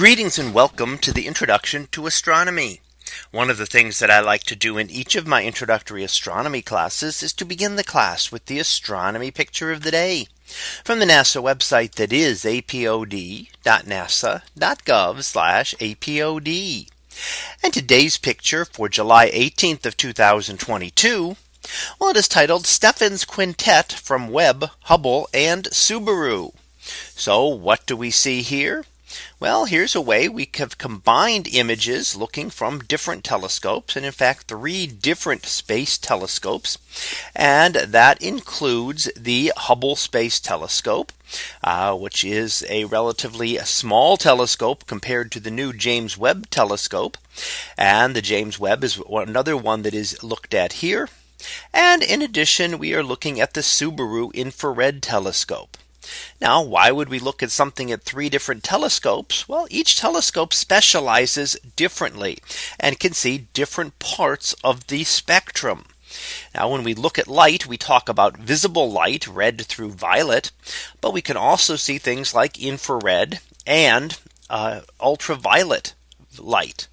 Greetings and welcome to the introduction to astronomy. One of the things that I like to do in each of my introductory astronomy classes is to begin the class with the astronomy picture of the day from the NASA website that is apod.nasa.gov apod. And today's picture for July 18th of 2022. Well, it is titled Stephan's Quintet from Webb, Hubble and Subaru. So what do we see here? Well, here's a way we have combined images looking from different telescopes and in fact three different space telescopes. And that includes the Hubble Space Telescope, uh, which is a relatively small telescope compared to the new James Webb telescope. And the James Webb is another one that is looked at here. And in addition, we are looking at the Subaru infrared telescope. Now, why would we look at something at three different telescopes? Well, each telescope specializes differently and can see different parts of the spectrum. Now when we look at light, we talk about visible light red through violet, but we can also see things like infrared and uh, ultraviolet light.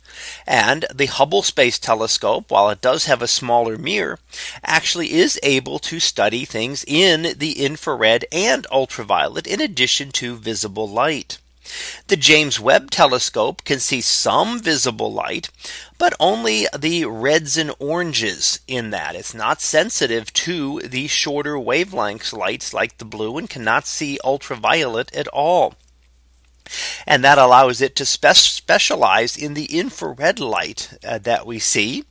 And the Hubble Space Telescope, while it does have a smaller mirror, actually is able to study things in the infrared and ultraviolet in addition to visible light. The James Webb telescope can see some visible light, but only the reds and oranges in that it's not sensitive to the shorter wavelengths lights like the blue and cannot see ultraviolet at all. And that allows it to spe specialize in the infrared light uh, that we see.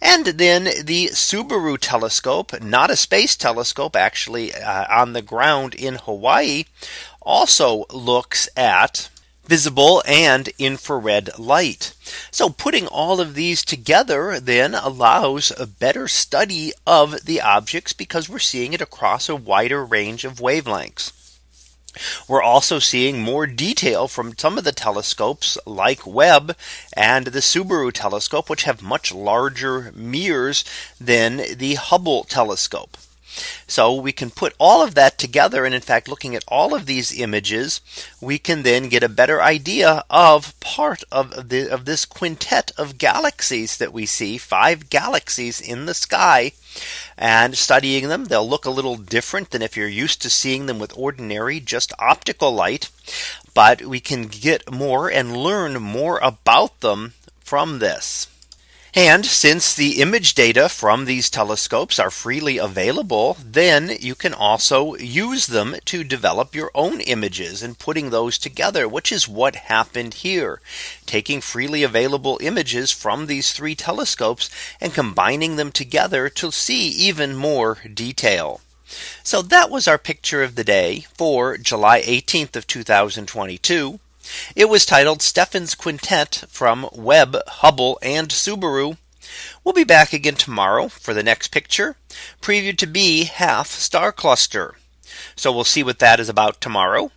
And then the Subaru telescope, not a space telescope, actually uh, on the ground in Hawaii, also looks at visible and infrared light. So putting all of these together then allows a better study of the objects because we're seeing it across a wider range of wavelengths. We're also seeing more detail from some of the telescopes like Webb and the Subaru telescope, which have much larger mirrors than the Hubble telescope. So we can put all of that together. And in fact, looking at all of these images, we can then get a better idea of part of, the, of this quintet of galaxies that we see five galaxies in the sky and studying them. They'll look a little different than if you're used to seeing them with ordinary just optical light. But we can get more and learn more about them from this. And since the image data from these telescopes are freely available, then you can also use them to develop your own images and putting those together, which is what happened here. Taking freely available images from these three telescopes and combining them together to see even more detail. So that was our picture of the day for July 18th of 2022. It was titled Stephan's Quintet from Webb, Hubble and Subaru. We'll be back again tomorrow for the next picture previewed to be half star cluster. So we'll see what that is about tomorrow.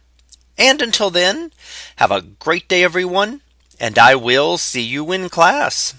And until then, have a great day, everyone. And I will see you in class.